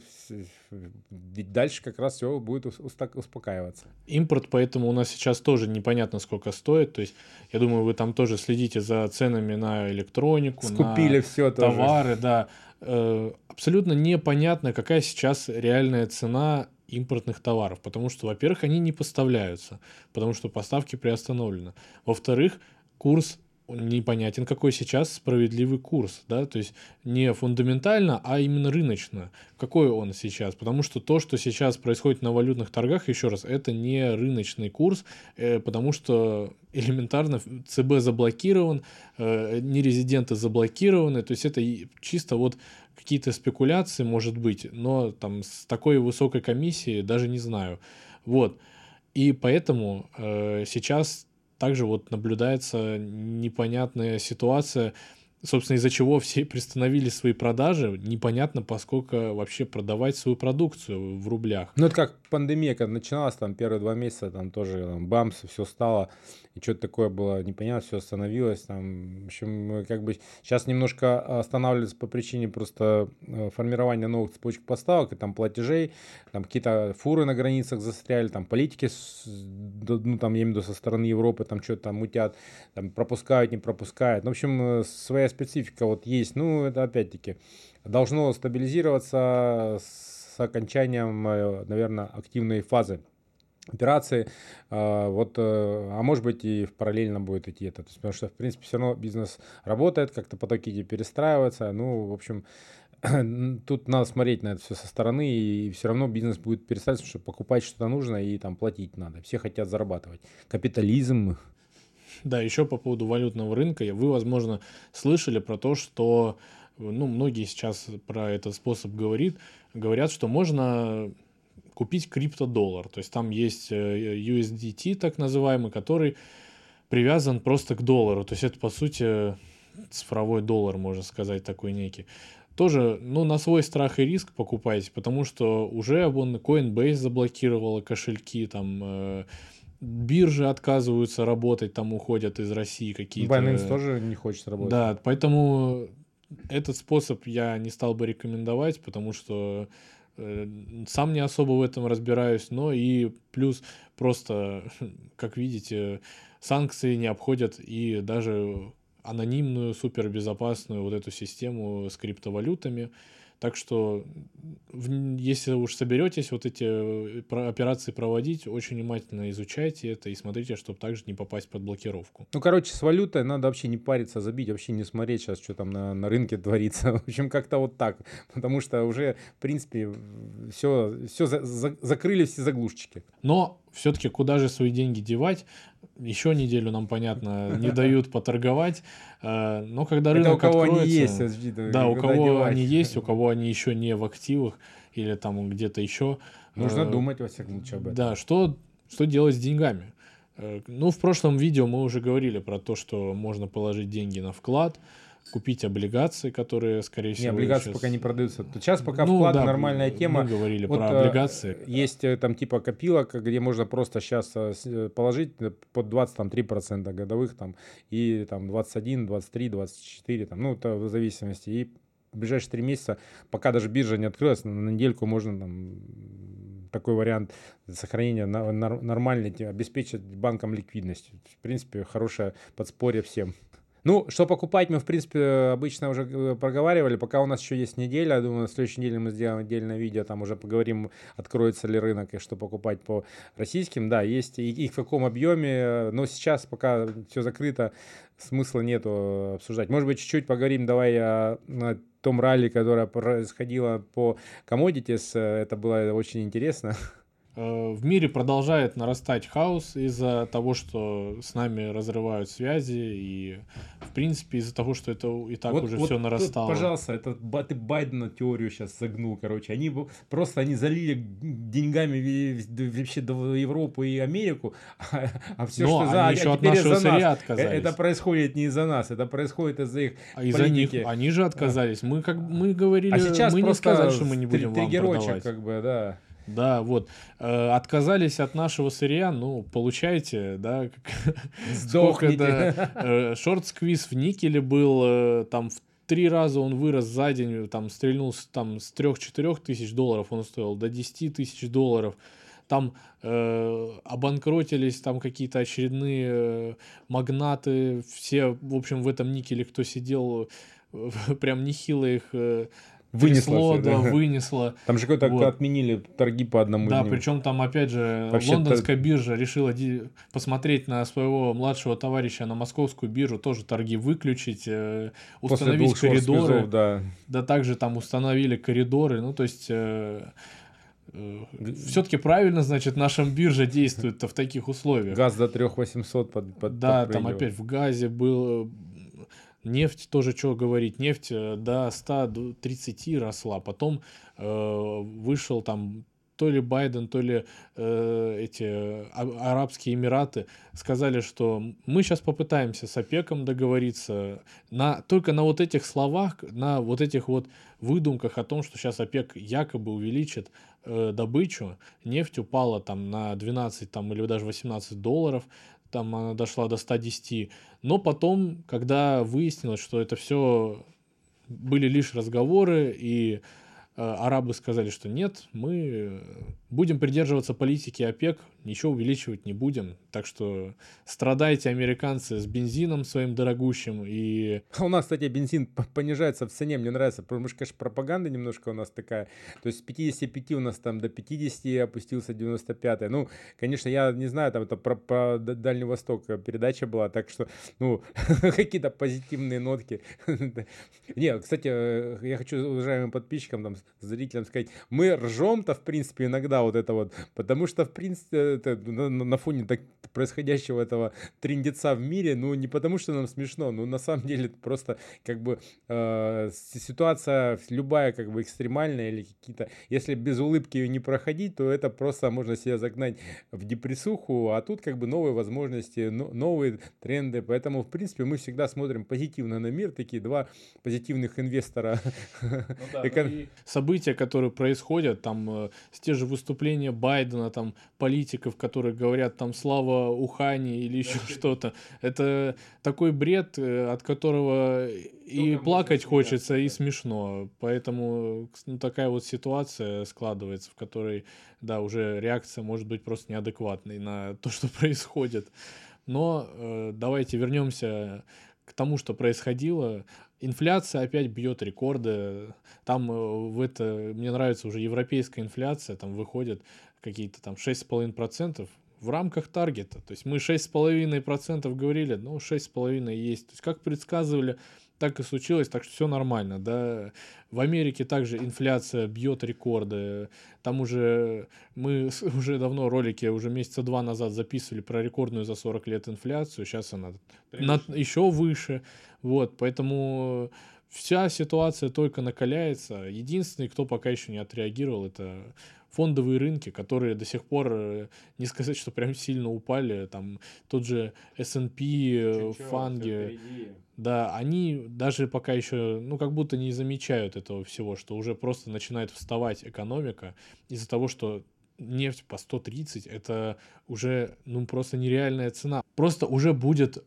ведь дальше как раз все будет успокаиваться. Импорт, поэтому у нас сейчас тоже непонятно, сколько стоит. То есть, я думаю, вы там тоже следите за ценами на электронику, Скупили на все товары, тоже. да. Абсолютно непонятно, какая сейчас реальная цена импортных товаров, потому что, во-первых, они не поставляются, потому что поставки приостановлены. Во-вторых, курс непонятен, какой сейчас справедливый курс, да, то есть не фундаментально, а именно рыночно. Какой он сейчас? Потому что то, что сейчас происходит на валютных торгах, еще раз, это не рыночный курс, э, потому что элементарно ЦБ заблокирован, э, нерезиденты заблокированы, то есть это чисто вот какие-то спекуляции, может быть, но там с такой высокой комиссией даже не знаю. Вот. И поэтому э, сейчас также вот наблюдается непонятная ситуация. собственно, из-за чего все приостановили свои продажи, непонятно, поскольку вообще продавать свою продукцию в рублях. Ну, это как пандемия, когда начиналась, там, первые два месяца, там, тоже, там, бамс, все стало, и что-то такое было непонятно, все остановилось, там, в общем, как бы сейчас немножко останавливается по причине просто э, формирования новых цепочек поставок, и там платежей, там какие-то фуры на границах застряли, там политики, ну, там, я имею в виду, со стороны Европы, там, что-то там мутят, там, пропускают, не пропускают, ну, в общем, э, своя специфика вот есть. Ну, это опять-таки должно стабилизироваться с окончанием, э, наверное, активной фазы операции, а, вот, э, а может быть и параллельно будет идти это, то есть, потому что, в принципе, все равно бизнес работает, как-то потоки перестраиваются, ну, в общем, <clears throat> тут надо смотреть на это все со стороны, и все равно бизнес будет перестраиваться, чтобы покупать что-то нужно и там платить надо, все хотят зарабатывать. Капитализм, да, еще по поводу валютного рынка. Вы, возможно, слышали про то, что ну, многие сейчас про этот способ говорит, говорят, что можно купить криптодоллар. То есть там есть э, USDT, так называемый, который привязан просто к доллару. То есть это, по сути, цифровой доллар, можно сказать, такой некий. Тоже, ну, на свой страх и риск покупайте, потому что уже вон Coinbase заблокировала кошельки, там, э, биржи отказываются работать, там уходят из России какие-то. Binance тоже не хочет работать. Да, поэтому этот способ я не стал бы рекомендовать, потому что сам не особо в этом разбираюсь, но и плюс просто, <laughs> как видите, санкции не обходят и даже анонимную, супербезопасную вот эту систему с криптовалютами. Так что, если уж соберетесь вот эти э, операции проводить, очень внимательно изучайте это и смотрите, чтобы также не попасть под блокировку. Ну, короче, с валютой надо вообще не париться, забить, вообще не смотреть сейчас, что там на, на рынке творится. <laughs> В общем, как-то вот так. Потому что уже, в принципе, все, все за, за, закрыли все заглушечки. Но все-таки куда же свои деньги девать? еще неделю нам, понятно, не <laughs> дают поторговать. Э, но когда рынок Это у кого откроется, они есть, да, у кого девать. они есть, у кого они еще не в активах или там где-то еще. Нужно э, думать во всяком случае об этом. Да, что, что делать с деньгами? Э, ну, в прошлом видео мы уже говорили про то, что можно положить деньги на вклад, купить облигации, которые, скорее всего... Не, облигации сейчас... пока не продаются. Сейчас пока ну, вклад да, нормальная тема. Мы говорили вот, про облигации. Есть э, там типа копилок, где можно просто сейчас э, э, положить под 23% годовых там и там 21, 23, 24, там, ну, это в зависимости. И в ближайшие три месяца, пока даже биржа не открылась, на недельку можно там такой вариант сохранения нормальной, обеспечить банкам ликвидность. В принципе, хорошее подспорье всем. Ну, что покупать, мы, в принципе, обычно уже э, проговаривали. Пока у нас еще есть неделя, я думаю, на следующей неделе мы сделаем отдельное видео, там уже поговорим, откроется ли рынок и что покупать по российским. Да, есть и, и в каком объеме, но сейчас пока все закрыто, смысла нету обсуждать. Может быть, чуть-чуть поговорим, давай о, о том ралли, которое происходило по commodities. Это было очень интересно. <laughs> Э, в мире продолжает нарастать хаос из-за того, что с нами разрывают связи и, в принципе, из-за того, что это и так вот, уже вот все нарастало. Тут, пожалуйста, это ты Байдена теорию сейчас загнул, короче. Они просто они залили деньгами вообще до Европу и Америку, <laughs> а, а все, Но что за, они еще а от нашего за нас. отказались. Это происходит не из-за нас, это происходит из-за их а из-за них, они же отказались. Мы как мы говорили, а сейчас мы не сказали, что мы не будем вам продавать. как бы, да. Да, вот. Э, отказались от нашего сырья, ну, получайте, да. <laughs> Сдохните. Э, шорт-сквиз в никеле был, э, там в три раза он вырос за день, там стрельнул там, с 3-4 тысяч долларов он стоил до 10 тысяч долларов. Там э, обанкротились там какие-то очередные э, магнаты, все, в общем, в этом никеле, кто сидел, <laughs> прям нехило их э, Вынесло, все, да, вынесло. Там же какой-то вот. отменили торги по одному Да, причем там, опять же, Вообще лондонская биржа решила посмотреть на своего младшего товарища на московскую биржу, тоже торги выключить, э, установить коридоры. Связов, да. да, также там установили коридоры, ну, то есть... Э, э, все-таки правильно, значит, наша биржа действует в таких условиях. Газ до 3800 под, под Да, там опять в газе был Нефть тоже, что говорить, нефть э, до 130 росла, потом э, вышел там то ли Байден, то ли э, эти а, Арабские Эмираты сказали, что мы сейчас попытаемся с ОПЕКом договориться. На, только на вот этих словах, на вот этих вот выдумках о том, что сейчас ОПЕК якобы увеличит э, добычу, нефть упала там на 12 там, или даже 18 долларов, там она дошла до 110. Но потом, когда выяснилось, что это все были лишь разговоры, и э, арабы сказали, что нет, мы будем придерживаться политики ОПЕК, ничего увеличивать не будем. Так что страдайте, американцы, с бензином своим дорогущим. И... А <laughs> у нас, кстати, бензин понижается в цене, мне нравится, потому что, конечно, пропаганда немножко у нас такая. То есть с 55 у нас там до 50 опустился 95 Ну, конечно, я не знаю, там это про, про Дальний Восток передача была, так что, ну, <laughs> какие-то позитивные нотки. <laughs> Нет, кстати, э, я хочу уважаемым подписчикам, там, зрителям сказать, мы ржем-то, в принципе, иногда вот это вот, потому что, в принципе, это, на, на фоне так, происходящего этого трендеца в мире, ну, не потому что нам смешно, но на самом деле это просто как бы э, ситуация любая как бы экстремальная или какие-то, если без улыбки ее не проходить, то это просто можно себя загнать в депрессуху, а тут как бы новые возможности, но, новые тренды, поэтому, в принципе, мы всегда смотрим позитивно на мир, такие два позитивных инвестора. Ну, да, ну События, которые происходят, там, э, те же выступления Байдена, там, политик политиков, которые говорят там слава Ухане или еще что-то. Это такой бред, э, от которого и плакать хочется, и смешно. Поэтому ну, такая вот ситуация складывается, в которой, да, уже реакция может быть просто неадекватной на то, что <laughs> происходит. Но э, давайте вернемся к тому, что происходило. Инфляция опять бьет рекорды. Там э, в это, мне нравится уже европейская инфляция, там выходит какие-то там 6,5% в рамках таргета. То есть мы 6,5% говорили, ну 6,5% есть. То есть как предсказывали, так и случилось, так что все нормально, да. В Америке также инфляция бьет рекорды. Там уже мы <laughs> уже давно ролики уже месяца два назад записывали про рекордную за 40 лет инфляцию. Сейчас она на, еще выше. Вот, поэтому вся ситуация только накаляется. Единственный, кто пока еще не отреагировал, это фондовые рынки, которые до сих пор, э, не сказать, что прям сильно упали, там тот же S&P, э, фанги, да, они даже пока еще, ну, как будто не замечают этого всего, что уже просто начинает вставать экономика из-за того, что нефть по 130 это уже ну просто нереальная цена. Просто уже будет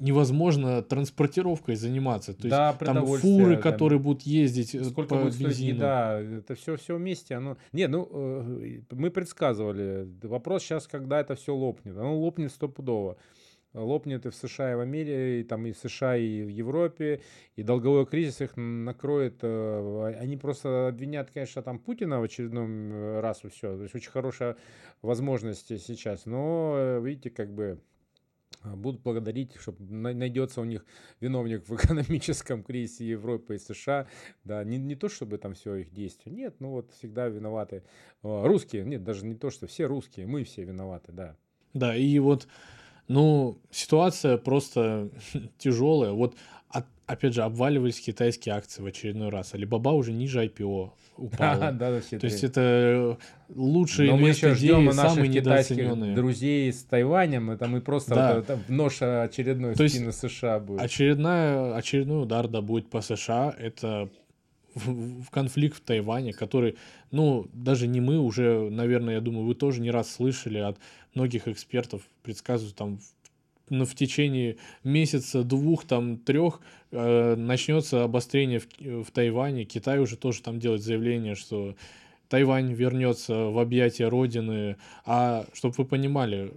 невозможно транспортировкой заниматься. То да, есть там фуры, там, которые будут ездить э, сколько по будет бензину. еда, это все все вместе. Оно... Не, ну э, мы предсказывали. Вопрос сейчас, когда это все лопнет. Оно лопнет стопудово. Лопнет и в США, и в Америке, и там и в США, и в Европе, и долговой кризис их накроет. Э, они просто обвинят, конечно, там Путина в очередном раз все. То есть очень хорошая возможность сейчас. Но, видите, как бы а, будут благодарить, чтобы найдется у них виновник в экономическом <laughs> кризисе Европы и США. Да, не, не то, чтобы там все их действия. Нет, ну вот всегда виноваты а, русские. Нет, даже не то, что все русские, мы все виноваты, да. Да, и вот, ну, ситуация просто <laughs> тяжелая. Вот опять же, обваливались китайские акции в очередной раз. Алибаба уже ниже IPO упала. <laughs> да. То есть это лучшие Но мы еще ждем наших китайских друзей с Тайванем. Это мы просто да. вот, это нож очередной То спину США будет. Очередная, очередной удар да будет по США. Это в, в конфликт в Тайване, который, ну, даже не мы уже, наверное, я думаю, вы тоже не раз слышали от многих экспертов, предсказывают там ну, в течение месяца, двух, там, трех э, начнется обострение в, в Тайване. Китай уже тоже там делает заявление, что Тайвань вернется в объятия Родины. А чтобы вы понимали,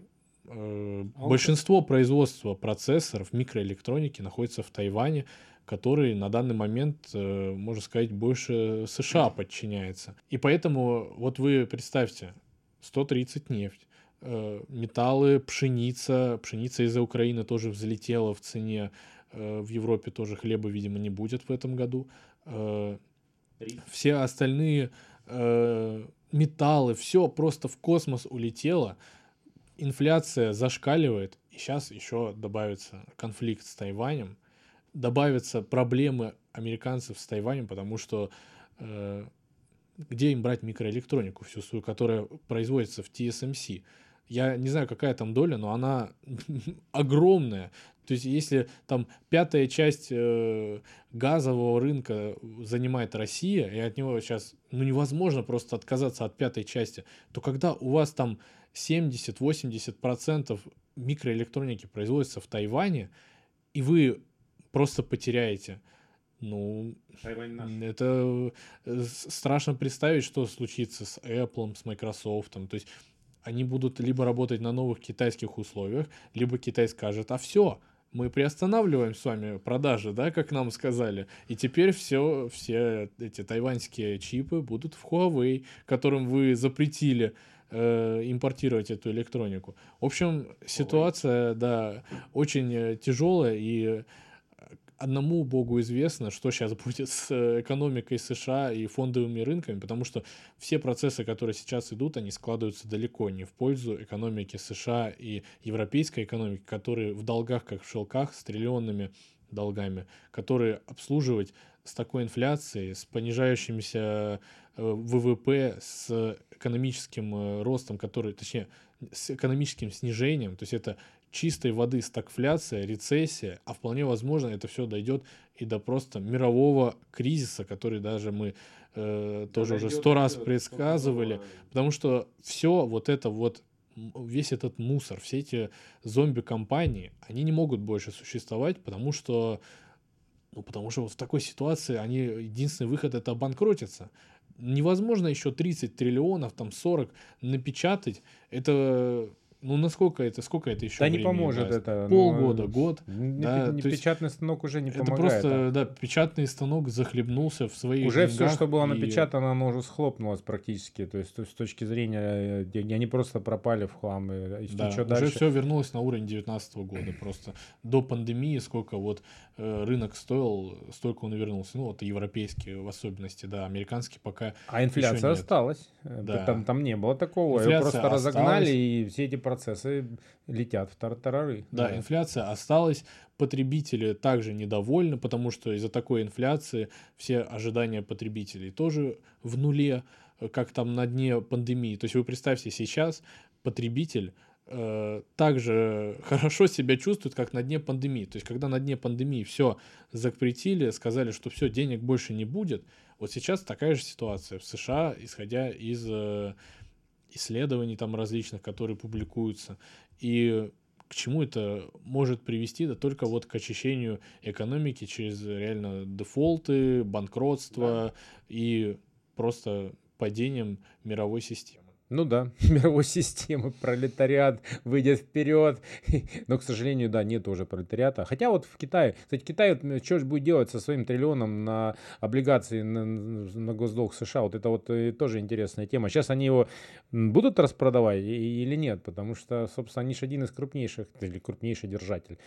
э, а большинство производства процессоров микроэлектроники находится в Тайване, который на данный момент, э, можно сказать, больше США подчиняется. И поэтому, вот вы представьте, 130 нефть, металлы, пшеница. Пшеница из-за Украины тоже взлетела в цене. Э, в Европе тоже хлеба, видимо, не будет в этом году. Э, все остальные металлы, все просто в космос улетело. Инфляция зашкаливает. И сейчас еще добавится конфликт с Тайванем. Добавятся проблемы американцев с Тайванем, потому что где им брать микроэлектронику всю свою, которая производится в TSMC? Я не знаю, какая там доля, но она <laughs> огромная. То есть, если там пятая часть э, газового рынка занимает Россия, и от него сейчас ну, невозможно просто отказаться от пятой части, то когда у вас там 70-80% микроэлектроники производится в Тайване, и вы просто потеряете, ну, это э, страшно представить, что случится с Apple, с Microsoft. То есть они будут либо работать на новых китайских условиях, либо Китай скажет, а все, мы приостанавливаем с вами продажи, да, как нам сказали. И теперь все, все эти тайваньские чипы будут в Huawei, которым вы запретили э, импортировать эту электронику. В общем, ситуация, да, очень э, тяжелая и одному богу известно, что сейчас будет с э, экономикой США и фондовыми рынками, потому что все процессы, которые сейчас идут, они складываются далеко не в пользу экономики США и европейской экономики, которые в долгах, как в шелках, с триллионными долгами, которые обслуживать с такой инфляцией, с понижающимся э, ВВП, с экономическим э, ростом, который, точнее, с экономическим снижением, то есть это чистой воды стагфляция, рецессия, а вполне возможно это все дойдет и до просто мирового кризиса, который даже мы э, тоже уже сто раз предсказывали, потому что все вот это вот весь этот мусор, все эти зомби-компании, они не могут больше существовать, потому что ну, потому что вот в такой ситуации они, единственный выход это обанкротиться. Невозможно еще 30 триллионов, там 40 напечатать. Это ну, насколько это, сколько это еще Да не поможет даст? это. Полгода, ну, год. Не, да, не, печатный есть, станок уже не это помогает. Это просто, а. да, печатный станок захлебнулся в своих Уже все, что было и... напечатано, оно уже схлопнулось практически. То есть, то, с точки зрения, э, они просто пропали в хлам. И, да, уже дальше... все вернулось на уровень 2019 года. Просто до пандемии сколько вот э, рынок стоил, столько он и вернулся. Ну, вот европейские в особенности, да, американские пока А инфляция осталась. Э, да. Там, там не было такого. Инфляция Ее просто осталась. разогнали, и все эти процессы летят в тартарары. Да, да, инфляция осталась, потребители также недовольны, потому что из-за такой инфляции все ожидания потребителей тоже в нуле, э, как там на дне пандемии. То есть вы представьте, сейчас потребитель э, также <laughs> хорошо себя чувствует, как на дне пандемии. То есть, когда на дне пандемии все запретили, сказали, что все, денег больше не будет, вот сейчас такая же ситуация в США, исходя из э, исследований там различных, которые публикуются. И к чему это может привести? Да только вот к очищению экономики через реально дефолты, банкротство да. и просто падением мировой системы. Ну да, <laughs> мировой системы, пролетариат выйдет вперед. <laughs> Но, к сожалению, да, нет уже пролетариата. Хотя вот в Китае, кстати, Китай что же будет делать со своим триллионом на облигации на, на госдолг США? Вот это вот э, тоже интересная тема. Сейчас они его будут распродавать или нет? Потому что, собственно, они же один из крупнейших, или крупнейший держатель,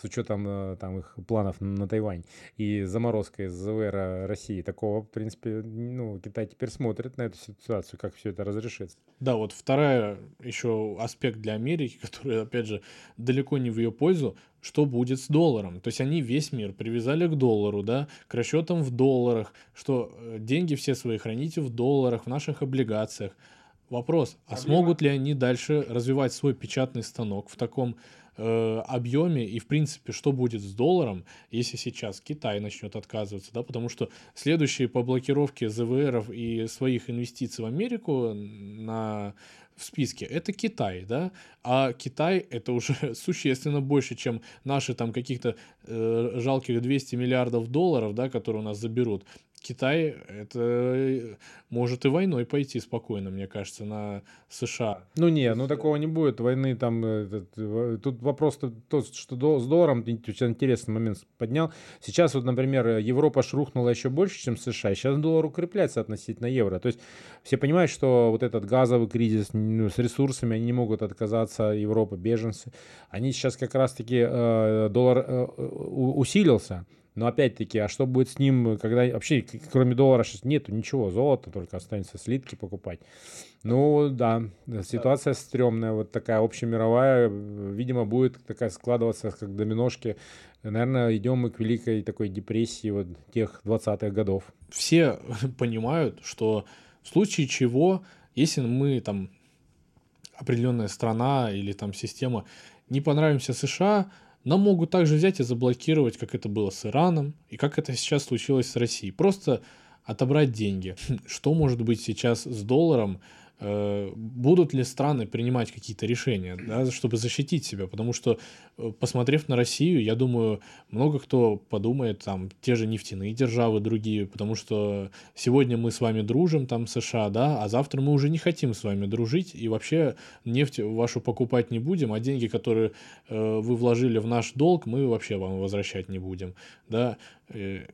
с учетом э, там их планов на Тайвань и заморозкой ЗВР России. Такого, в принципе, ну, Китай теперь смотрит на эту ситуацию, как все это разрешится. Да, вот вторая еще аспект для Америки, <laughs> который, опять же, далеко не в ее пользу, что будет с долларом. То есть они весь мир привязали к доллару, да, к расчетам в долларах, что э, деньги все свои храните в долларах, в наших облигациях. Вопрос, а смогут ли они дальше развивать свой печатный станок в таком э, объеме и, в принципе, что будет с долларом, если сейчас Китай начнет отказываться, да, потому что следующие по блокировке ЗВРов и своих инвестиций в Америку на в списке это Китай, да, а Китай это уже <laughs> существенно больше, чем наши там каких-то э, жалких 200 миллиардов долларов, да, которые у нас заберут. Китай это э, может и войной пойти спокойно, мне кажется, на США. Ну не, ну такого не будет. Войны там... Этот, тут вопрос тот, что с долларом, ты интересный момент поднял. Сейчас вот, например, Европа шрухнула еще больше, чем США. Сейчас доллар укрепляется относительно евро. То есть все понимают, что вот этот газовый кризис ну, с ресурсами, они не могут отказаться, Европа, беженцы. Они сейчас как раз-таки э, доллар э, усилился. Но опять-таки, а что будет с ним, когда вообще кроме доллара сейчас нету ничего, золота, только останется слитки покупать. Ну да, ситуация стрёмная, вот такая общемировая, видимо, будет такая складываться как доминошки. Наверное, идем мы к великой такой депрессии вот тех 20-х годов. Все <laughs> понимают, что В случае чего, если мы там определенная страна или там система не понравимся США, нам могут также взять и заблокировать, как это было с Ираном и как это сейчас случилось с Россией. Просто отобрать деньги. Что может быть сейчас с долларом, будут ли страны принимать какие-то решения, да, чтобы защитить себя, потому что, э, посмотрев на Россию, я думаю, много кто подумает, там, те же нефтяные державы, другие, потому что сегодня мы с вами дружим, там, США, да, а завтра мы уже не хотим с вами дружить, и вообще нефть вашу покупать не будем, а деньги, которые э, вы вложили в наш долг, мы вообще вам возвращать не будем, да, э,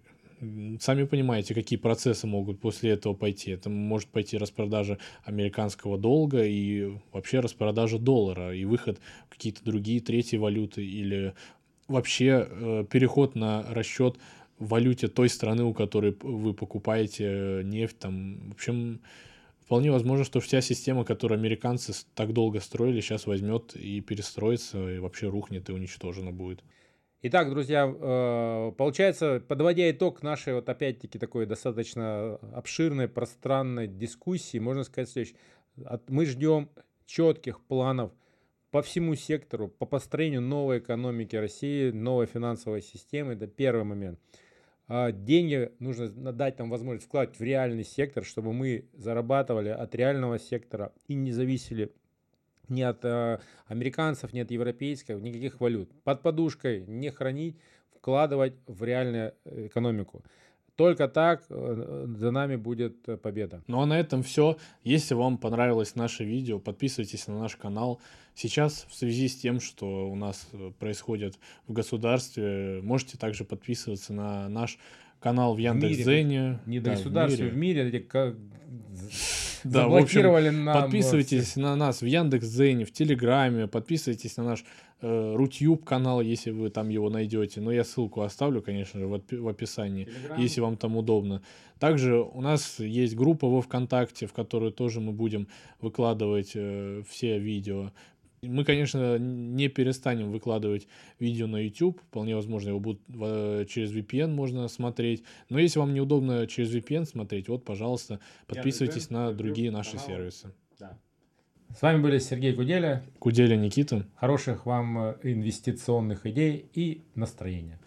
сами понимаете, какие процессы могут после этого пойти. Это может пойти распродажа американского долга и вообще распродажа доллара и выход в какие-то другие третьи валюты или вообще э, переход на расчет в валюте той страны, у которой вы покупаете э, нефть. Там, в общем, вполне возможно, что вся система, которую американцы так долго строили, сейчас возьмет и перестроится, и вообще рухнет и уничтожена будет. Итак, друзья, э, получается, подводя итог нашей вот опять-таки такой достаточно обширной, пространной дискуссии, можно сказать следующее. Мы ждем четких планов по всему сектору, по построению новой экономики России, новой финансовой системы. Это первый момент. А деньги нужно дать нам возможность вкладывать в реальный сектор, чтобы мы зарабатывали от реального сектора и не зависели ни от э, американцев, ни от европейских, никаких валют. Под подушкой не хранить, вкладывать в реальную э, экономику. Только так э, за нами будет э, победа. Ну а на этом все. Если вам понравилось наше видео, подписывайтесь на наш канал. Сейчас в связи с тем, что у нас происходит в государстве, можете также подписываться на наш канал в Яндекс.Зене. Не до да, государства, в мире, в мире да, в общем, нам подписывайтесь на нас в Яндекс.Зене, в Телеграме, подписывайтесь на наш э, Рутюб канал, если вы там его найдете. Но я ссылку оставлю, конечно же, в, в описании, Телеграм. если вам там удобно. Также у нас есть группа во ВКонтакте, в которую тоже мы будем выкладывать э, все видео. Мы, конечно, не перестанем выкладывать видео на YouTube. Вполне возможно, его будут через VPN можно смотреть. Но если вам неудобно через VPN смотреть, вот, пожалуйста, подписывайтесь на другие наши сервисы. Да. С вами были Сергей Куделя. Куделя Никита. Хороших вам э, инвестиционных идей и настроения.